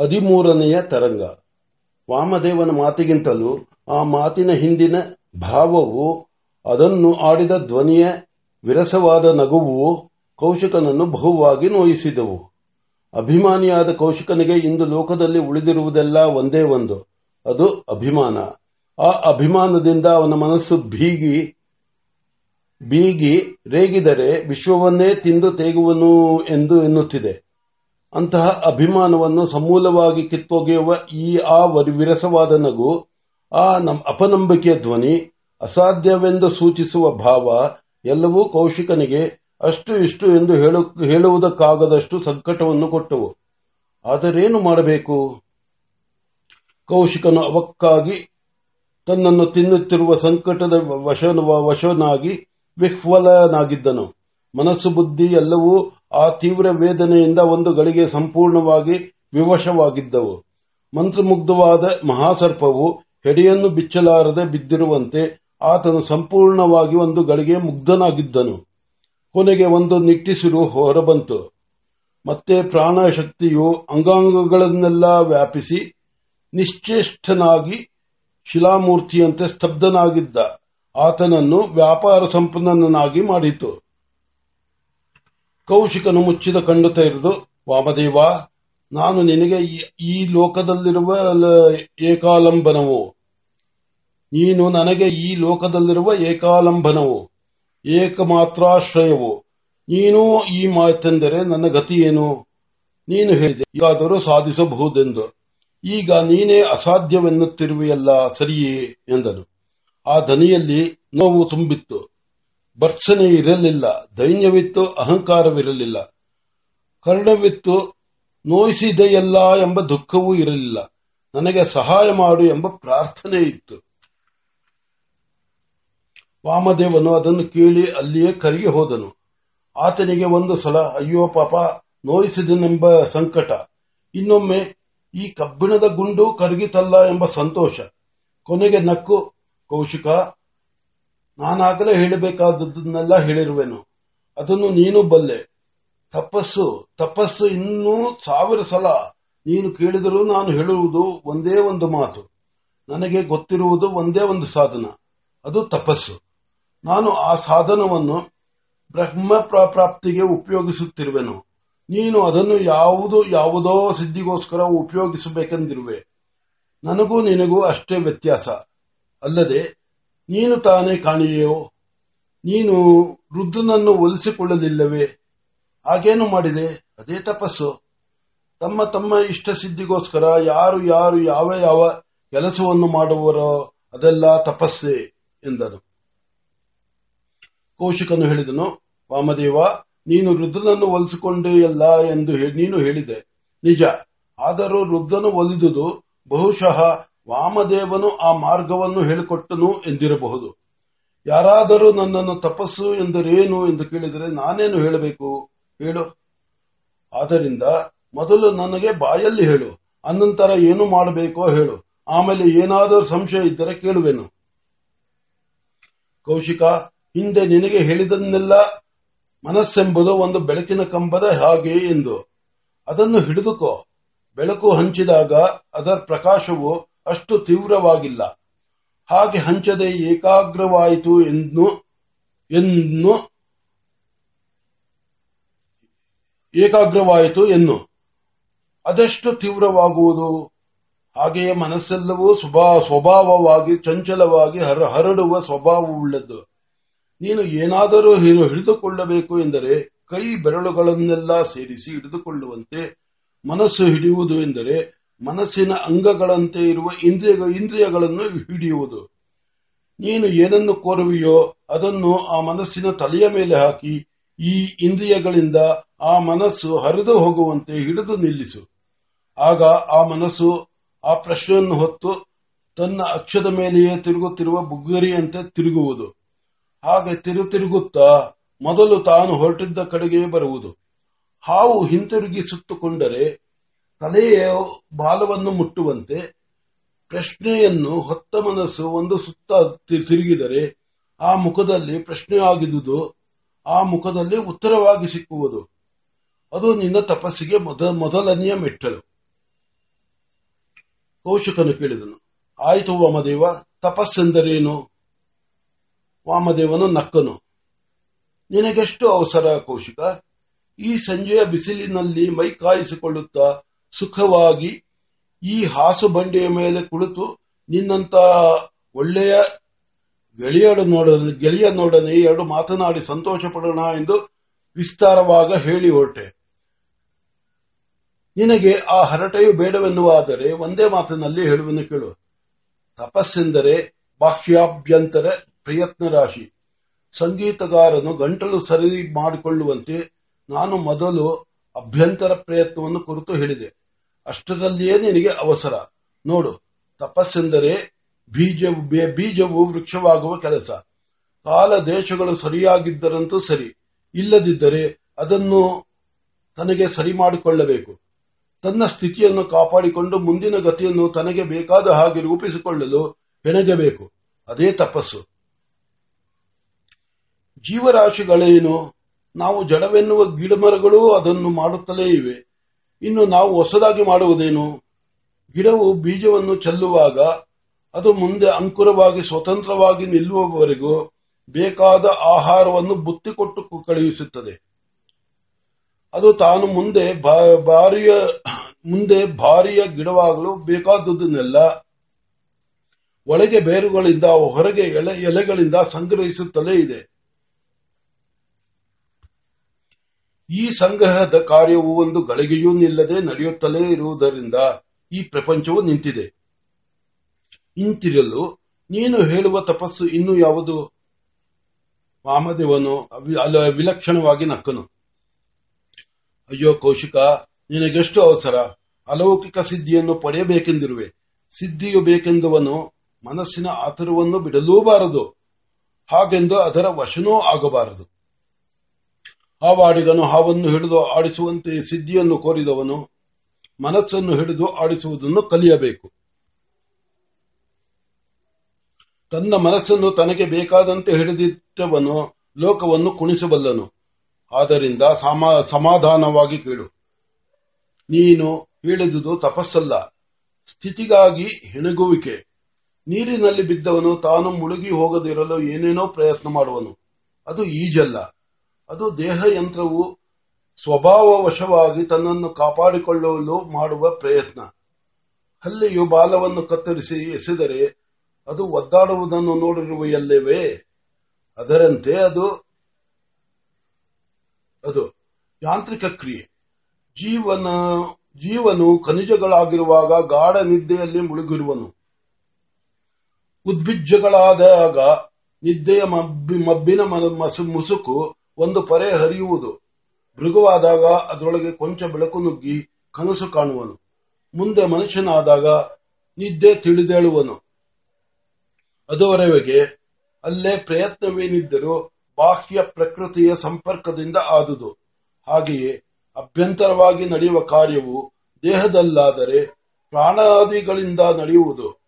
ಹದಿಮೂರನೆಯ ತರಂಗ. ವಾಮದೇವನ ಮಾತಿಗಿಂತಲೂ ಆ ಮಾತಿನ ಹಿಂದಿನ ಭಾವವು ಅದನ್ನು ಆಡಿದ ಧ್ವನಿಯ ವಿರಸವಾದ ನಗುವು ಕೌಶಿಕನನ್ನು ಬಹುವಾಗಿ ನೋಯಿಸಿದವು. ಅಭಿಮಾನಿಯಾದ ಕೌಶಿಕನಿಗೆ ಇಂದು ಲೋಕದಲ್ಲಿ ಉಳಿದಿರುವುದೆಲ್ಲ ಒಂದೇ ಒಂದು, ಅದು ಅಭಿಮಾನ. ಆ ಅಭಿಮಾನದಿಂದ ಅವನ ಮನಸ್ಸು ಬೀಗಿ ಬೀಗಿ ರೇಗಿದರೆ ವಿಶ್ವವನ್ನೇ ತಿಂದು ತೇಗುವನು ಎಂದು ಎನ್ನುತ್ತಿದೆ. ಅಂತಹ ಅಭಿಮಾನವನ್ನು ಸಮೂಲವಾಗಿ ಕಿತ್ತೊಗೆಯುವ ಈ ಆ ವಿರಸವಾದ ನಗು, ಆ ಅಪನಂಬಿಕೆಯ ಧ್ವನಿ, ಅಸಾಧ್ಯವೆಂದು ಸೂಚಿಸುವ ಭಾವ ಎಲ್ಲವೂ ಕೌಶಿಕನಿಗೆ ಅಷ್ಟು ಇಷ್ಟು ಎಂದು ಹೇಳುವುದಕ್ಕಾಗದಷ್ಟು ಸಂಕಟವನ್ನು ಕೊಟ್ಟವು. ಆದರೇನು ಮಾಡಬೇಕು? ಕೌಶಿಕನು ಅವಕ್ಕಾಗಿ ತನ್ನನ್ನು ತಿನ್ನುತ್ತಿರುವ ಸಂಕಟದ ವಶನಾಗಿ ವಿಹ್ವಲನಾಗಿದ್ದನು. ಮನಸ್ಸು ಬುದ್ಧಿ ಎಲ್ಲವೂ ಆ ತೀವ್ರ ವೇದನೆಯಿಂದ ಒಂದು ಗಳಿಗೆ ಸಂಪೂರ್ಣವಾಗಿ ವಿವಶವಾಗಿದ್ದವು. ಮಂತ್ರಮುಗ್ಧವಾದ ಮಹಾಸರ್ಪವು ಹೆಡೆಯನ್ನು ಬಿಚ್ಚಲಾರದೆ ಬಿದ್ದಿರುವಂತೆ ಆತನು ಸಂಪೂರ್ಣವಾಗಿ ಒಂದು ಗಳಿಗೆ ಮುಗ್ಧನಾಗಿದ್ದನು. ಕೊನೆಗೆ ಒಂದು ನಿಟ್ಟಿಸಿರು ಹೊರಬಂತು. ಮತ್ತೆ ಪ್ರಾಣಶಕ್ತಿಯು ಅಂಗಾಂಗಗಳನ್ನೆಲ್ಲ ವ್ಯಾಪಿಸಿ ನಿಶ್ಚೇಷ್ಟನಾಗಿ ಶಿಲಾಮೂರ್ತಿಯಂತೆ ಸ್ತಬ್ಧನಾಗಿದ್ದ. ಆತನನ್ನು ವ್ಯಾಪಾರ ಸಂಪನ್ನನಾಗಿ ಮಾಡಿತು. ಕೌಶಿಕನು ಮುಚ್ಚಿದ ಕಂಡು ತೆರೆದು ವಾಮದೇವ, ನಾನು ನಿನಗೆ ಈ ಲೋಕದಲ್ಲಿರುವ ಏಕಾಲಂಬನವು. ನೀನು ನನಗೆ ಈ ಲೋಕದಲ್ಲಿರುವ ಏಕಾಲಂಬನವು, ಏಕಮಾತ್ರಾಶ್ರಯವು. ನೀನು ಈ ಮಾತೆಂದರೆ ನನ್ನ ಗತಿಯೇನು ನೀನು ಹೇಳಿದೆ, ಈಗಾದರೂ ಸಾಧಿಸಬಹುದೆಂದು. ಈಗ ನೀನೇ ಅಸಾಧ್ಯವೆನ್ನುತ್ತಿರುವೆಯಲ್ಲ, ಸರಿಯೇ ಎಂದನು. ಆ ದನಿಯಲ್ಲಿ ನೋವು ತುಂಬಿತ್ತು. ಭರ್ಸನೆ ಇರಲಿಲ್ಲ, ದೈನ್ಯವಿತ್ತು, ಅಹಂಕಾರವಿರಲಿಲ್ಲ. ಕರ್ಣವಿತ್ತು, ನೋಯಿಸಿದೆಯಲ್ಲ ಎಂಬ ದುಃಖವೂ ಇರಲಿಲ್ಲ. ನನಗೆ ಸಹಾಯ ಮಾಡು ಎಂಬ ಪ್ರಾರ್ಥನೆ ಇತ್ತು. ವಾಮದೇವನು ಅದನ್ನು ಕೇಳಿ ಅಲ್ಲಿಯೇ ಕರಗಿ ಹೋದನು. ಆತನಿಗೆ ಒಂದು ಸಲ, ಅಯ್ಯೋ ಪಾಪ, ನೋಯಿಸಿದನೆಂಬ ಸಂಕಟ. ಇನ್ನೊಮ್ಮೆ, ಈ ಕಬ್ಬಿಣದ ಗುಂಡು ಕರಗಿತಲ್ಲ ಎಂಬ ಸಂತೋಷ. ಕೊನೆಗೆ ನಕ್ಕು, ಕೌಶಿಕ ನಾನಾಗಲೇ ಹೇಳಬೇಕಾದದ್ದನ್ನೆಲ್ಲ ಹೇಳಿರುವೆನು. ಅದನ್ನು ನೀನು ಬಲ್ಲೆ. ತಪಸ್ಸು ತಪಸ್ಸು ಇನ್ನೂ ಸಾವಿರ ಸಲ ನೀನು ಕೇಳಿದರೂ ನಾನು ಹೇಳುವುದು ಒಂದೇ ಒಂದು ಮಾತು. ನನಗೆ ಗೊತ್ತಿರುವುದು ಒಂದೇ ಒಂದು ಸಾಧನ. ಅದು ತಪಸ್ಸು. ನಾನು ಆ ಸಾಧನವನ್ನು ಬ್ರಹ್ಮ ಪ್ರಾಪ್ತಿಗೆ ಉಪಯೋಗಿಸುತ್ತಿರುವೆನು. ನೀನು ಅದನ್ನು ಯಾವುದು, ಯಾವುದೋ ಸಿದ್ಧಿಗೋಸ್ಕರ ಉಪಯೋಗಿಸಬೇಕೆಂದಿರುವೆ. ನನಗೂ ನಿನಗೂ ಅಷ್ಟೇ ವ್ಯತ್ಯಾಸ. ಅಲ್ಲದೆ ನೀನು ತಾನೇ ಕಾಣೆಯೋ ನೀನು ರುದ್ರನನ್ನು ಒಲಿಸಿಕೊಳ್ಳಲಿಲ್ಲವೇ? ಹಾಗೇನು ಮಾಡಿದೆ? ಅದೇ ತಪಸ್ಸು. ತಮ್ಮ ತಮ್ಮ ಇಷ್ಟ ಸಿದ್ಧಿಗೋಸ್ಕರ ಯಾರು ಯಾರು ಯಾವ ಯಾವ ಕೆಲಸವನ್ನು ಮಾಡುವರೋ ಅದೆಲ್ಲ ತಪಸ್ಸೆ ಎಂದನು. ಕೌಶಿಕನು ಹೇಳಿದನು, ವಾಮದೇವ, ನೀನು ರುದ್ರನನ್ನು ಒಲಿಸಿಕೊಂಡೆಯಲ್ಲ ಎಂದು ನೀನು ಹೇಳಿದೆ. ನಿಜ. ಆದರೂ ರುದ್ರನು ಒಲಿದುದು ಬಹುಶಃ ವಾಮದೇವನು ಆ ಮಾರ್ಗವನ್ನು ಹೇಳಿಕೊಟ್ಟನು ಎಂದಿರಬಹುದು. ಯಾರಾದರೂ ನನ್ನನ್ನು ತಪಸ್ಸು ಎಂದರೇನು ಎಂದು ಕೇಳಿದರೆ ನಾನೇನು ಹೇಳಬೇಕು? ಹೇಳು. ಆದ್ದರಿಂದ ಮೊದಲು ನನಗೆ ಬಾಯಲ್ಲಿ ಹೇಳು, ಅನಂತರ ಏನು ಮಾಡಬೇಕೋ ಹೇಳು. ಆಮೇಲೆ ಏನಾದರೂ ಸಂಶಯ ಇದ್ದರೆ ಕೇಳುವೆನು. ಕೌಶಿಕ, ಹಿಂದೆ ನಿನಗೆ ಹೇಳಿದನ್ನೆಲ್ಲ ಮನಸ್ಸೆಂಬುದು ಒಂದು ಬೆಳಕಿನ ಕಂಬದ ಹಾಗೆ ಎಂದು. ಅದನ್ನು ಹಿಡಿದುಕೋ. ಬೆಳಕು ಹಂಚಿದಾಗ ಅದರ ಪ್ರಕಾಶವು ಅಷ್ಟು ತೀವ್ರವಾಗಿಲ್ಲ. ಹಾಗೆ ಹಂಚದೆ ಏಕಾಗ್ರವಾಯಿತು ಎಂದು, ಎನ್ನು, ಏಕಾಗ್ರವಾಯಿತು ಎನ್ನು. ಅದೆಷ್ಟು ತೀವ್ರವಾಗುವುದು? ಹಾಗೆಯೇ ಮನಸ್ಸೆಲ್ಲವೂ ಸ್ವಭಾವವಾಗಿ, ಚಂಚಲವಾಗಿ ಹರಡುವ ಸ್ವಭಾವವುಳ್ಳದ್ದು ನೀನು ಏನಾದರೂ ಹಿಡಿದುಕೊಳ್ಳಬೇಕು ಎಂದರೆ, ಕೈ ಬೆರಳುಗಳನ್ನೆಲ್ಲ ಸೇರಿಸಿ ಹಿಡಿದುಕೊಳ್ಳುವಂತೆ ಮನಸ್ಸು ಹಿಡಿಯುವುದು ಎಂದರೆ ಮನಸ್ಸಿನ ಅಂಗಗಳಂತೆ ಇರುವ ಇಂದ್ರಿಯ ಇಂದ್ರಿಯಗಳನ್ನು ಹಿಡಿಯುವುದು. ನೀನು ಏನನ್ನು ಕೋರುವೆಯೋ ಅದನ್ನು ಆ ಮನಸ್ಸಿನ ತಲೆಯ ಮೇಲೆ ಹಾಕಿ, ಈ ಇಂದ್ರಿಯಗಳಿಂದ ಆ ಮನಸ್ಸು ಹರಿದು ಹೋಗುವಂತೆ ಹಿಡಿದು ನಿಲ್ಲಿಸು. ಆಗ ಆ ಮನಸ್ಸು ಆ ಪ್ರಶ್ನೆಯನ್ನು ಹೊತ್ತು ತನ್ನ ಅಕ್ಷದ ಮೇಲೆಯೇ ತಿರುಗುತ್ತಿರುವ ಬುಗ್ಗರಿಯಂತೆ ತಿರುಗುವುದು. ಹಾಗೆ ತಿರು ತಿರುಗುತ್ತಾ ಮೊದಲು ತಾನು ಹೊರಟಿದ್ದ ಕಡೆಗೆ ಬರುವುದು. ಹಾವು ಹಿಂತಿರುಗಿ ಸುತ್ತುಕೊಂಡರೆ ತಲೆಯ ಬಾಲವನ್ನು ಮುಟ್ಟುವಂತೆ ಪ್ರಶ್ನೆಯನ್ನು ಹೊತ್ತ ಮನಸ್ಸು ಒಂದು ಸುತ್ತ ತಿರುಗಿದರೆ ಆ ಮುಖದಲ್ಲಿ ಪ್ರಶ್ನೆಯಾಗಿದ್ದುದು ಆ ಮುಖದಲ್ಲಿ ಉತ್ತರವಾಗಿ ಸಿಕ್ಕುವುದು. ಅದು ನಿನ್ನ ತಪಸ್ಸಿಗೆ ಮೊದಲನೆಯ ಮೆಟ್ಟಲು. ಕೌಶಿಕನು ಕೇಳಿದನು, ಆಯಿತು ವಾಮದೇವ, ತಪಸ್ಸೆಂದರೇನು? ವಾಮದೇವನು ನಕ್ಕನು, ನಿನಗೆಷ್ಟು ಅವಸರ ಕೌಶಿಕ? ಈ ಸಂಜೆಯ ಬಿಸಿಲಿನಲ್ಲಿ ಮೈ ಕಾಯಿಸಿಕೊಳ್ಳುತ್ತಾ ಸುಖವಾಗಿ ಈ ಹಾಸು ಬಂಡೆಯ ಮೇಲೆ ಕುಳಿತು ನಿನ್ನಂತ ಒಳ್ಳೆಯ ಗೆಳೆಯರನ್ನೊಡನೆ ಗೆಳೆಯನೊಡನೆ ಎರಡು ಮಾತನಾಡಿ ಸಂತೋಷ ಪಡೋಣ ಎಂದು ವಿಸ್ತಾರವಾಗ ಹೇಳಿ ಹೊರಟೆ. ನಿನಗೆ ಆ ಹರಟೆಯು ಬೇಡವೆನ್ನುವಾದರೆ ಒಂದೇ ಮಾತಿನಲ್ಲಿ ಹೇಳುವನು ಕೇಳು. ತಪಸ್ಸೆಂದರೆ ಬಾಹ್ಯಾಭ್ಯಂತರ ಪ್ರಯತ್ನ ರಾಶಿ ಸಂಗೀತಗಾರನು ಗಂಟಲು ಸರಿ ಮಾಡಿಕೊಳ್ಳುವಂತೆ ನಾನು ಮೊದಲು ಅಭ್ಯಂತರ ಪ್ರಯತ್ನವನ್ನು ಕುರಿತು ಹೇಳಿದೆ. ಅಷ್ಟರಲ್ಲಿಯೇ ನಿನಗೆ ಅವಸರ. ನೋಡು, ತಪಸ್ಸೆಂದರೆ ಬೀಜವು ಬೀಜವು ವೃಕ್ಷವಾಗುವ ಕೆಲಸ. ಕಾಲ ದೇಶಗಳು ಸರಿಯಾಗಿದ್ದರಂತೂ ಸರಿ. ಇಲ್ಲದಿದ್ದರೆ ಅದನ್ನು ತನಗೆ ಸರಿ ಮಾಡಿಕೊಳ್ಳಬೇಕು. ತನ್ನ ಸ್ಥಿತಿಯನ್ನು ಕಾಪಾಡಿಕೊಂಡು ಮುಂದಿನ ಗತಿಯನ್ನು ತನಗೆ ಬೇಕಾದ ಹಾಗೆ ರೂಪಿಸಿಕೊಳ್ಳಲು ಹೆಣಗಬೇಕು. ಅದೇ ತಪಸ್ಸು. ಜೀವರಾಶಿಗಳೇನು? ನಾವು ಜಡವೆನ್ನುವ ಗಿಡಮರಗಳೂ ಅದನ್ನು ಮಾಡುತ್ತಲೇ ಇವೆ. ಇನ್ನು ನಾವು ಹೊಸದಾಗಿ ಮಾಡುವುದೇನು? ಗಿಡವು ಬೀಜವನ್ನು ಚೆಲ್ಲುವಾಗ ಅದು ಮುಂದೆ ಅಂಕುರವಾಗಿ ಸ್ವತಂತ್ರವಾಗಿ ನಿಲ್ಲುವವರೆಗೂ ಬೇಕಾದ ಆಹಾರವನ್ನು ಬುತ್ತಿಕೊಟ್ಟು ಕಳುಹಿಸುತ್ತದೆ. ಅದು ತಾನು ಮುಂದೆ ಭಾರಿಯ ಮುಂದೆ ಭಾರಿಯ ಗಿಡವಾಗಲು ಬೇಕಾದುದನ್ನೆಲ್ಲ ಒಳಗೆ ಬೇರುಗಳಿಂದ ಹೊರಗೆ ಎಲೆ ಎಲೆಗಳಿಂದ ಸಂಗ್ರಹಿಸುತ್ತಲೇ ಇದೆ. ಈ ಸಂಗ್ರಹದ ಕಾರ್ಯವು ಒಂದು ಗಳಿಗೆಯೂ ನಿಲ್ಲದೆ ನಡೆಯುತ್ತಲೇ ಇರುವುದರಿಂದ ಈ ಪ್ರಪಂಚವು ನಿಂತಿದೆ. ಇಂತಿರಲು ನೀನು ಹೇಳುವ ತಪಸ್ಸು ಇನ್ನು ಯಾವುದು? ವಾಮದೇವನು ವಿಲಕ್ಷಣವಾಗಿ ನಕ್ಕನು. ಅಯ್ಯೋ ಕೌಶಿಕ, ನಿನಗೆಷ್ಟು ಅವಸರ? ಅಲೌಕಿಕ ಸಿದ್ಧಿಯನ್ನು ಪಡೆಯಬೇಕೆಂದಿರುವೆ. ಸಿದ್ಧಿಯು ಬೇಕೆಂದುವನು ಮನಸ್ಸಿನ ಆತುರವನ್ನು ಬಿಡಲೂಬಾರದು. ಹಾಗೆಂದು ಅದರ ವಶನೂ ಆಗಬಾರದು. ಹಾವಾಡಿಗನು ಹಾವನ್ನು ಹಿಡಿದು ಆಡಿಸುವಂತೆ ಸಿದ್ಧಿಯನ್ನು ಕೋರಿದವನು ಮನಸ್ಸನ್ನು ಹಿಡಿದು ಆಡಿಸುವುದನ್ನು ಕಲಿಯಬೇಕು. ತನ್ನ ಮನಸ್ಸನ್ನು ತನಗೆ ಬೇಕಾದಂತೆ ಹಿಡಿದಿಟ್ಟವನು ಲೋಕವನ್ನು ಕುಣಿಸಬಲ್ಲನು. ಆದ್ದರಿಂದ ಸಮ- ಸಮಾಧಾನವಾಗಿ ಕೇಳು. ನೀನು ಹೇಳಿದುದು ತಪಸ್ಸಲ್ಲ, ಸ್ಥಿತಿಗಾಗಿ ಹೆಣಗುವಿಕೆ. ನೀರಿನಲ್ಲಿ ಬಿದ್ದವನು ತಾನು ಮುಳುಗಿ ಹೋಗದಿರಲು ಏನೇನೋ ಪ್ರಯತ್ನ ಮಾಡುವನು. ಅದು ಈಜಲ್ಲ. ಅದು ದೇಹ ಯಂತ್ರವು ಸ್ವಭಾವವಶವಾಗಿ ತನ್ನನ್ನು ಕಾಪಾಡಿಕೊಳ್ಳಲು ಮಾಡುವ ಪ್ರಯತ್ನ. ಹಲ್ಲಿಯು ಬಾಲವನ್ನು ಕತ್ತರಿಸಿ ಎಸೆದರೆ ಅದು ಒದ್ದಾಡುವುದನ್ನು ನೋಡಿರುವ ಎಲ್ಲವೇ ಅದರಂತೆ ಅದು ಅದು ಯಾಂತ್ರಿಕ ಕ್ರಿಯೆ. ಜೀವನ, ಜೀವನು ಖನಿಜಗಳಾಗಿರುವಾಗ ಗಾಢ ನಿದ್ದೆಯಲ್ಲಿ ಮುಳುಗಿರುವನು. ಉದ್ಭಿಜ್ಜಗಳಾದಾಗ ನಿದ್ದೆಯ ಮಬ್ಬಿ- ಮಬ್ಬಿನ ಮುಸುಕು ಒಂದು ಪರೆ ಹರಿಯುವುದು. ಮೃಗುವಾದಾಗ ಅದರೊಳಗೆ ಕೊಂಚ ಬೆಳಕು ನುಗ್ಗಿ ಕನಸು ಕಾಣುವನು. ಮುಂದೆ ಮನುಷ್ಯನಾದಾಗ ನಿದ್ದೆ ತಿಳಿದೇಳುವನು. ಅದುವರೆಗೆ ಅಲ್ಲೇ ಪ್ರಯತ್ನವೇನಿದ್ದರೂ ಬಾಹ್ಯ ಪ್ರಕೃತಿಯ ಸಂಪರ್ಕದಿಂದ ಆದುದು. ಹಾಗೆಯೇ ಅಭ್ಯಂತರವಾಗಿ ನಡೆಯುವ ಕಾರ್ಯವು ದೇಹದಲ್ಲಾದರೆ ಪ್ರಾಣಾದಿಗಳಿಂದ ನಡೆಯುವುದು.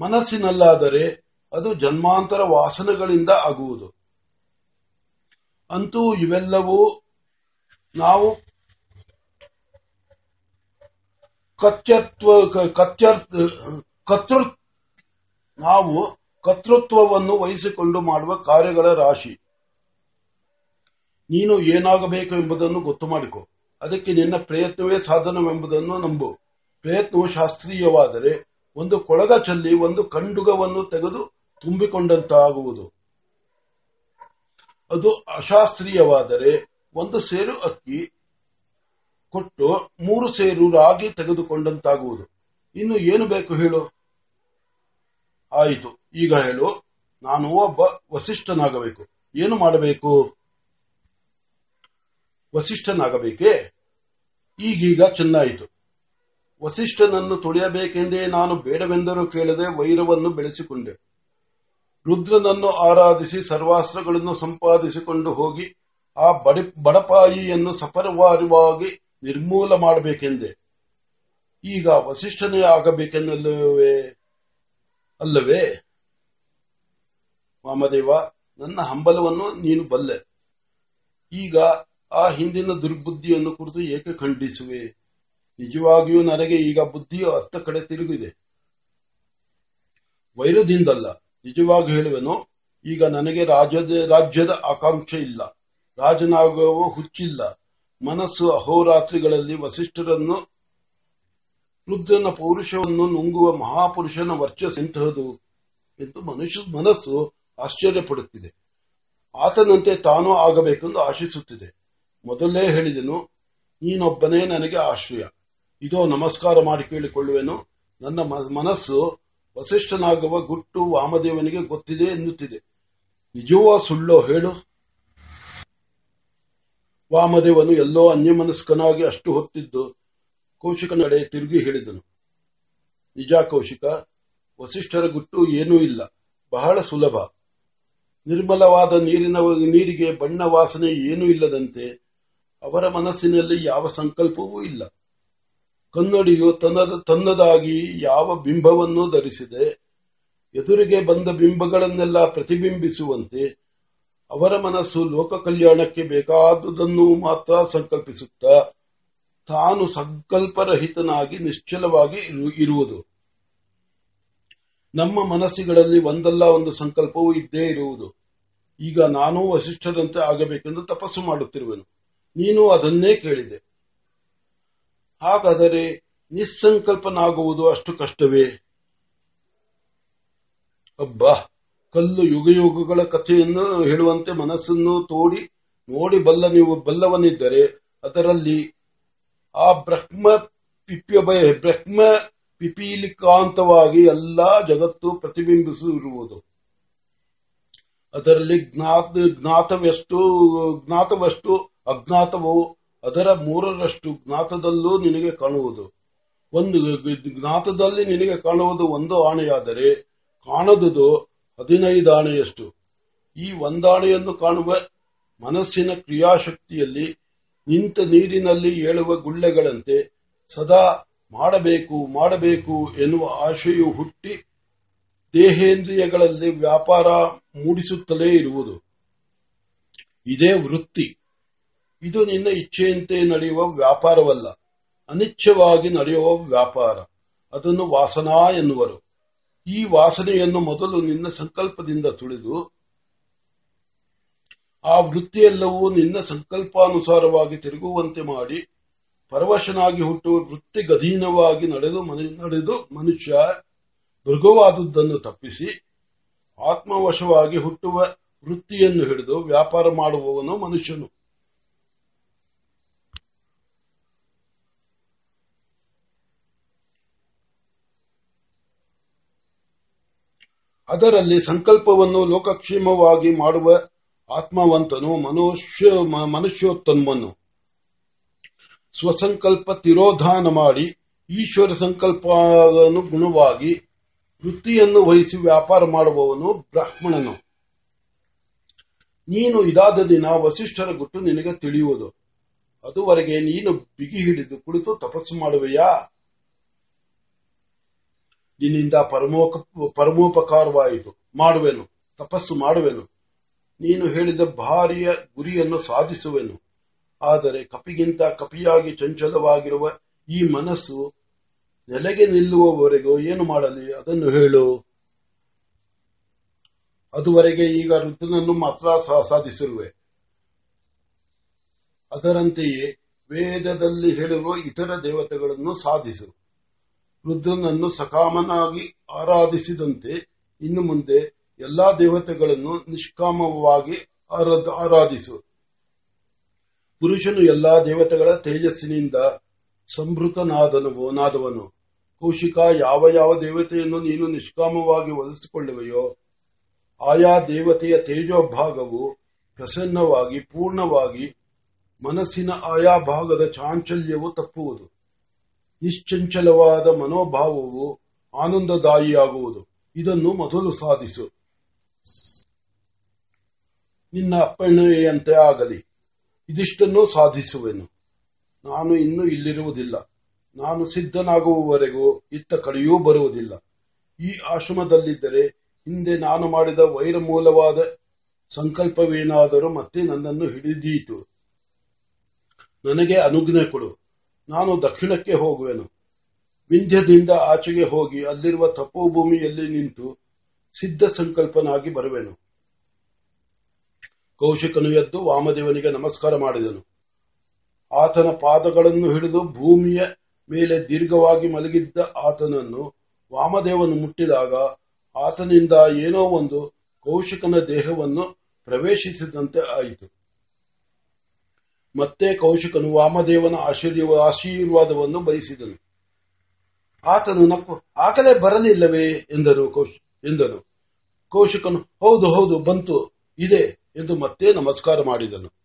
ಮನಸ್ಸಿನಲ್ಲಾದರೆ ಅದು ಜನ್ಮಾಂತರ ವಾಸನೆಗಳಿಂದ ಆಗುವುದು. ಅಂತೂ ಇವೆಲ್ಲವೂ ನಾವು ಕತ್ಯತ್ವ ಕತ್ಯರ್ಥ ಕತೃ, ನಾವು ಕರ್ತೃತ್ವವನ್ನು ವಹಿಸಿಕೊಂಡು ಮಾಡುವ ಕಾರ್ಯಗಳ ರಾಶಿ. ನೀನು ಏನಾಗಬೇಕು ಎಂಬುದನ್ನು ಗೊತ್ತು ಮಾಡಿಕೊ. ಅದಕ್ಕೆ ನಿನ್ನ ಪ್ರಯತ್ನವೇ ಸಾಧನವೆಂಬುದನ್ನು ನಂಬು. ಪ್ರಯತ್ನವು ಶಾಸ್ತ್ರೀಯವಾದರೆ ಒಂದು ಕೊಳಗ ಚೆಲ್ಲಿ ಒಂದು ಕಂಡುಗವನ್ನು ತೆಗೆದು ತುಂಬಿಕೊಂಡಂತಾಗುವುದು. ಅದು ಅಶಾಸ್ತ್ರೀಯವಾದರೆ ಒಂದು ಸೇರು ಅಕ್ಕಿ ಕೊಟ್ಟು ಮೂರು ಸೇರು ರಾಗಿ ತೆಗೆದುಕೊಂಡಂತಾಗುವುದು. ಇನ್ನು ಏನು ಬೇಕು ಹೇಳು? ಆಯಿತು. ಈಗ ಹೇಳು. ನಾನು ಒಬ್ಬ ವಸಿಷ್ಠನಾಗಬೇಕು. ಏನು ಮಾಡಬೇಕು? ವಸಿಷ್ಠನಾಗಬೇಕೇ? ಈಗೀಗ ಚೆನ್ನಾಯಿತು. ವಸಿಷ್ಠನನ್ನು ತುಳಿಯಬೇಕೆಂದೇ ನಾನು ಬೇಡವೆಂದರೂ ಕೇಳದೆ ವೈರವನ್ನು ಬೆಳೆಸಿಕೊಂಡೆ. ರುದ್ರನನ್ನು ಆರಾಧಿಸಿ ಸರ್ವಾಸ್ತ್ರಗಳನ್ನು ಸಂಪಾದಿಸಿಕೊಂಡು ಹೋಗಿ ಆ ಬಡಿ ಬಡಪಾಯಿಯನ್ನು ಸಪರವಾರವಾಗಿ ನಿರ್ಮೂಲ ಮಾಡಬೇಕೆಂದೆ. ಈಗ ವಸಿಷ್ಠನೇ ಆಗಬೇಕೆನ್ನಲ್ಲವೇ? ಅಲ್ಲವೇ? ವಾಮದೇವ, ನನ್ನ ಹಂಬಲವನ್ನು ನೀನು ಬಲ್ಲೆ. ಈಗ ಆ ಹಿಂದಿನ ದುರ್ಬುದ್ಧಿಯನ್ನು ಕುರಿತು ಏಕೆ ಖಂಡಿಸುವೆ? ನಿಜವಾಗಿಯೂ ನನಗೆ ಈಗ ಬುದ್ಧಿಯು ಹತ್ತ ಕಡೆ ತಿರುಗಿದೆ. ವೈರದಿಂದಲ್ಲ ನಿಜವಾಗಿ ಹೇಳುವೆನು, ಈಗ ನನಗೆ ರಾಜ್ಯದ ರಾಜ್ಯದ ಆಕಾಂಕ್ಷೆ ಇಲ್ಲ. ರಾಜನಾಗುವ ಹುಚ್ಚಿಲ್ಲ. ಮನಸ್ಸು ಅಹೋರಾತ್ರಿಗಳಲ್ಲಿ ವಸಿಷ್ಠರನ್ನು, ವೃದ್ಧನ ಪೌರುಷವನ್ನು ನುಂಗುವ ಮಹಾಪುರುಷನ ವರ್ಚಸ್ ಇಂತಹದು ಎಂದು ಮನುಷ್ಯ, ಮನಸ್ಸು ಆಶ್ಚರ್ಯಪಡುತ್ತಿದೆ. ಆತನಂತೆ ತಾನು ಆಗಬೇಕೆಂದು ಆಶಿಸುತ್ತಿದೆ. ಮೊದಲೇ ಹೇಳಿದೆನು, ನೀನೊಬ್ಬನೇ ನನಗೆ ಆಶ್ರಯ. ಇದೋ ನಮಸ್ಕಾರ ಮಾಡಿ ಕೇಳಿಕೊಳ್ಳುವೆನು, ನನ್ನ ಮನಸ್ಸು ವಸಿಷ್ಠನಾಗುವ ಗುಟ್ಟು ವಾಮದೇವನಿಗೆ ಗೊತ್ತಿದೆ ಎನ್ನುತ್ತಿದೆ. ನಿಜವೋ ಸುಳ್ಳೋ ಹೇಳು. ವಾಮದೇವನು ಎಲ್ಲೋ ಅನ್ಯಮನಸ್ಕನಾಗಿ ಅಷ್ಟು ಹೊತ್ತಿದ್ದು ಕೌಶಿಕನಡೆ ತಿರುಗಿ ಹೇಳಿದನು. ನಿಜ ಕೌಶಿಕ, ವಸಿಷ್ಠರ ಗುಟ್ಟು ಏನೂ ಇಲ್ಲ. ಬಹಳ ಸುಲಭ. ನಿರ್ಮಲವಾದ ನೀರಿನ ನೀರಿಗೆ ಬಣ್ಣ ವಾಸನೆ ಏನೂ ಇಲ್ಲದಂತೆ ಅವರ ಮನಸ್ಸಿನಲ್ಲಿ ಯಾವ ಸಂಕಲ್ಪವೂ ಇಲ್ಲ. ಕನ್ನಡಿಯು ತನ್ನದ ತನ್ನದಾಗಿ ಯಾವ ಬಿಂಬವನ್ನು ಧರಿಸಿದೆ. ಎದುರಿಗೆ ಬಂದ ಬಿಂಬಗಳನ್ನೆಲ್ಲ ಪ್ರತಿಬಿಂಬಿಸುವಂತೆ ಅವರ ಮನಸ್ಸು ಲೋಕ ಕಲ್ಯಾಣಕ್ಕೆ ಬೇಕಾದುದನ್ನು ಮಾತ್ರ ಸಂಕಲ್ಪಿಸುತ್ತಾ ತಾನು ಸಂಕಲ್ಪರಹಿತನಾಗಿ ನಿಶ್ಚಲವಾಗಿ ಇರು- ಇರುವುದು. ನಮ್ಮ ಮನಸ್ಸುಗಳಲ್ಲಿ ಒಂದಲ್ಲ ಒಂದು ಸಂಕಲ್ಪವೂ ಇದ್ದೇ ಇರುವುದು. ಈಗ ನಾನೂ ವಸಿಷ್ಠರಂತೆ ಆಗಬೇಕೆಂದು ತಪಸ್ಸು ಮಾಡುತ್ತಿರುವೆನು. ನೀನು ಅದನ್ನೇ ಕೇಳಿದೆ. ಹಾಗಾದರೆ ನಿಸ್ಸಂಕಲ್ಪನಾಗುವುದು ಅಷ್ಟು ಕಷ್ಟವೇ? ಅಬ್ಬಾ, ಕಲ್ಲು ಯುಗ ಯುಗಗಳ ಕಥೆಯನ್ನು ಹೇಳುವಂತೆ ಮನಸ್ಸನ್ನು ತೋಡಿ, ನೋಡಿ ಬಲ್ಲ ನೀವು ಬಲ್ಲವನಿದ್ದರೆ ಅದರಲ್ಲಿ ಆ ಬ್ರಹ್ಮ ಪಿಪ್ಯ ಬ್ರಹ್ಮ ಪಿಪೀಲಿಕಾಂತವಾಗಿ ಎಲ್ಲಾ ಜಗತ್ತು ಪ್ರತಿಬಿಂಬಿಸಿರುವುದು. ಅದರಲ್ಲಿ ಜ್ಞಾತ, ಜ್ಞಾತವೆಷ್ಟು, ಜ್ಞಾತವಷ್ಟು, ಅಜ್ಞಾತವು ಅದರ ಮೂರರಷ್ಟು ಜ್ಞಾತದಲ್ಲೂ ನಿನಗೆ ಕಾಣುವುದು. ಒಂದು ಜ್ಞಾತದಲ್ಲಿ ನಿನಗೆ ಕಾಣುವುದು ಒಂದು ಆಣೆಯಾದರೆ ಕಾಣದುದು ಹದಿನೈದು ಆಣೆಯಷ್ಟು ಈ ಒಂದಾಣೆಯನ್ನು ಕಾಣುವ ಮನಸ್ಸಿನ ಕ್ರಿಯಾಶಕ್ತಿಯಲ್ಲಿ ನಿಂತ ನೀರಿನಲ್ಲಿ ಏಳುವ ಗುಳ್ಳೆಗಳಂತೆ ಸದಾ ಮಾಡಬೇಕು ಮಾಡಬೇಕು ಎನ್ನುವ ಆಶೆಯು ಹುಟ್ಟಿ ದೇಹೇಂದ್ರಿಯಗಳಲ್ಲಿ ವ್ಯಾಪಾರ ಮೂಡಿಸುತ್ತಲೇ ಇರುವುದು. ಇದೇ ವೃತ್ತಿ. ಇದು ನಿನ್ನ ಇಚ್ಛೆಯಂತೆ ನಡೆಯುವ ವ್ಯಾಪಾರವಲ್ಲ. ಅನಿಚ್ಛವಾಗಿ ನಡೆಯುವ ವ್ಯಾಪಾರ. ಅದನ್ನು ವಾಸನಾ ಎನ್ನುವರು. ಈ ವಾಸನೆಯನ್ನು ಮೊದಲು ನಿನ್ನ ಸಂಕಲ್ಪದಿಂದ ತುಳಿದು, ಆ ವೃತ್ತಿಯೆಲ್ಲವೂ ನಿನ್ನ ಸಂಕಲ್ಪಾನುಸಾರವಾಗಿ ತಿರುಗುವಂತೆ ಮಾಡಿ, ಪರವಶನಾಗಿ ಹುಟ್ಟುವ ವೃತ್ತಿಗಧೀನವಾಗಿ ನಡೆದು ನಡೆದು ಮನುಷ್ಯ ಮೃಗವಾದುದನ್ನು ತಪ್ಪಿಸಿ, ಆತ್ಮವಶವಾಗಿ ಹುಟ್ಟುವ ವೃತ್ತಿಯನ್ನು ಹಿಡಿದು ವ್ಯಾಪಾರ ಮಾಡುವವನು ಮನುಷ್ಯನು. ಅದರಲ್ಲಿ ಸಂಕಲ್ಪವನ್ನು ಲೋಕಕ್ಷೇಮವಾಗಿ ಮಾಡುವ ಆತ್ಮವಂತನು ಮನುಷ್ಯ ಮನುಷ್ಯೋತ್ತಮನು. ಸ್ವಸಂಕಲ್ಪ ತಿರೋಧಾನ ಮಾಡಿ ಈಶ್ವರ ಸಂಕಲ್ಪನುಗುಣವಾಗಿ ವೃತ್ತಿಯನ್ನು ವಹಿಸಿ ವ್ಯಾಪಾರ ಮಾಡುವವನು ಬ್ರಾಹ್ಮಣನು. ನೀನು ಇದಾದ ದಿನ ವಸಿಷ್ಠರ ಗುಟ್ಟು ನಿನಗೆ ತಿಳಿಯುವುದು. ಅದುವರೆಗೆ ನೀನು ಬಿಗಿ ಹಿಡಿದು ಕುಳಿತು ತಪಸ್ಸು ಮಾಡುವೆಯಾ? ನಿನ್ನಿಂದ ಪರಮೋಕ ಪರಮೋಪಕಾರವಾಯಿತು. ಮಾಡುವೆನು. ತಪಸ್ಸು ಮಾಡುವೆನು. ನೀನು ಹೇಳಿದ ಭಾರಿಯ ಗುರಿಯನ್ನು ಸಾಧಿಸುವೆನು. ಆದರೆ ಕಪಿಗಿಂತ ಕಪಿಯಾಗಿ ಚಂಚಲವಾಗಿರುವ ಈ ಮನಸ್ಸು ನೆಲೆಗೆ ನಿಲ್ಲುವವರೆಗೂ ಏನು ಮಾಡಲಿ? ಅದನ್ನು ಹೇಳು. ಅದುವರೆಗೆ ಈಗ ಋತುನನ್ನು ಮಾತ್ರ ಸಾಧಿಸಿರುವೆ. ಅದರಂತೆಯೇ ವೇದದಲ್ಲಿ ಹೇಳಿರುವ ಇತರ ದೇವತೆಗಳನ್ನು ಸಾಧಿಸು. ರುದ್ರನನ್ನು ಸಕಾಮನಾಗಿ ಆರಾಧಿಸಿದಂತೆ ಇನ್ನು ಮುಂದೆ ಎಲ್ಲಾ ದೇವತೆಗಳನ್ನು ನಿಷ್ಕಾಮವಾಗಿ ಆರಾಧ- ಆರಾಧಿಸು. ಪುರುಷನು ಎಲ್ಲಾ ದೇವತೆಗಳ ತೇಜಸ್ಸಿನಿಂದ ಸಂಭೃತನಾದನವೋ, ನಾದವನು. ಕೌಶಿಕ ಯಾವ ಯಾವ ದೇವತೆಯನ್ನು ನೀನು ನಿಷ್ಕಾಮವಾಗಿ ಒಲಿಸಿಕೊಳ್ಳುವೆಯೋ ಆಯಾ ದೇವತೆಯ ತೇಜೋಭಾಗವು ಪ್ರಸನ್ನವಾಗಿ, ಪೂರ್ಣವಾಗಿ ಮನಸ್ಸಿನ ಆಯಾ ಭಾಗದ ಚಾಂಚಲ್ಯವು ತಪ್ಪುವುದು. ನಿಶ್ಚಂಚಲವಾದ ಮನೋಭಾವವು ಆನಂದದಾಯಿಯಾಗುವುದು. ಇದನ್ನು ಮೊದಲು ಸಾಧಿಸು. ನಿನ್ನ ಅಪ್ಪಣೆಯಂತೆ ಆಗಲಿ. ಇದಿಷ್ಟನ್ನು ಸಾಧಿಸುವೆನು. ನಾನು ಇನ್ನೂ ಇಲ್ಲಿರುವುದಿಲ್ಲ. ನಾನು ಸಿದ್ಧನಾಗುವವರೆಗೂ ಇತ್ತ ಕಡೆಯೂ ಬರುವುದಿಲ್ಲ. ಈ ಆಶ್ರಮದಲ್ಲಿದ್ದರೆ ಹಿಂದೆ ನಾನು ಮಾಡಿದ ವೈರ ಮೂಲವಾದ ಸಂಕಲ್ಪವೇನಾದರೂ ಮತ್ತೆ ನನ್ನನ್ನು ಹಿಡಿದೀತು. ನನಗೆ ಅನುಜ್ಞೆ ಕೊಡು. ನಾನು ದಕ್ಷಿಣಕ್ಕೆ ಹೋಗುವೆನು. ವಿಂಧ್ಯದಿಂದ ಆಚೆಗೆ ಹೋಗಿ ಅಲ್ಲಿರುವ ತಪೋಭೂಮಿಯಲ್ಲಿ ನಿಂತು ಸಿದ್ಧ ಸಂಕಲ್ಪನಾಗಿ ಬರುವೆನು. ಕೌಶಿಕನು ಎದ್ದು ವಾಮದೇವನಿಗೆ ನಮಸ್ಕಾರ ಮಾಡಿದನು. ಆತನ ಪಾದಗಳನ್ನು ಹಿಡಿದು ಭೂಮಿಯ ಮೇಲೆ ದೀರ್ಘವಾಗಿ ಮಲಗಿದ್ದ ಆತನನ್ನು ವಾಮದೇವನು ಮುಟ್ಟಿದಾಗ ಆತನಿಂದ ಏನೋ ಒಂದು ಕೌಶಿಕನ ದೇಹವನ್ನು ಪ್ರವೇಶಿಸಿದಂತೆ ಆಯಿತು. ಮತ್ತೆ ಕೌಶಿಕನು ವಾಮದೇವನ ಆಶೀರ್ವಾದವನ್ನು ಬಯಸಿದನು. ಆತನು ನಕ್ಕು, ಆಗಲೇ ಬರಲಿಲ್ಲವೇ? ಎಂದನು ಎಂದನು. ಕೌಶಿಕನು, ಹೌದು ಹೌದು, ಬಂತು, ಇದೆ, ಎಂದು ಮತ್ತೆ ನಮಸ್ಕಾರ ಮಾಡಿದನು.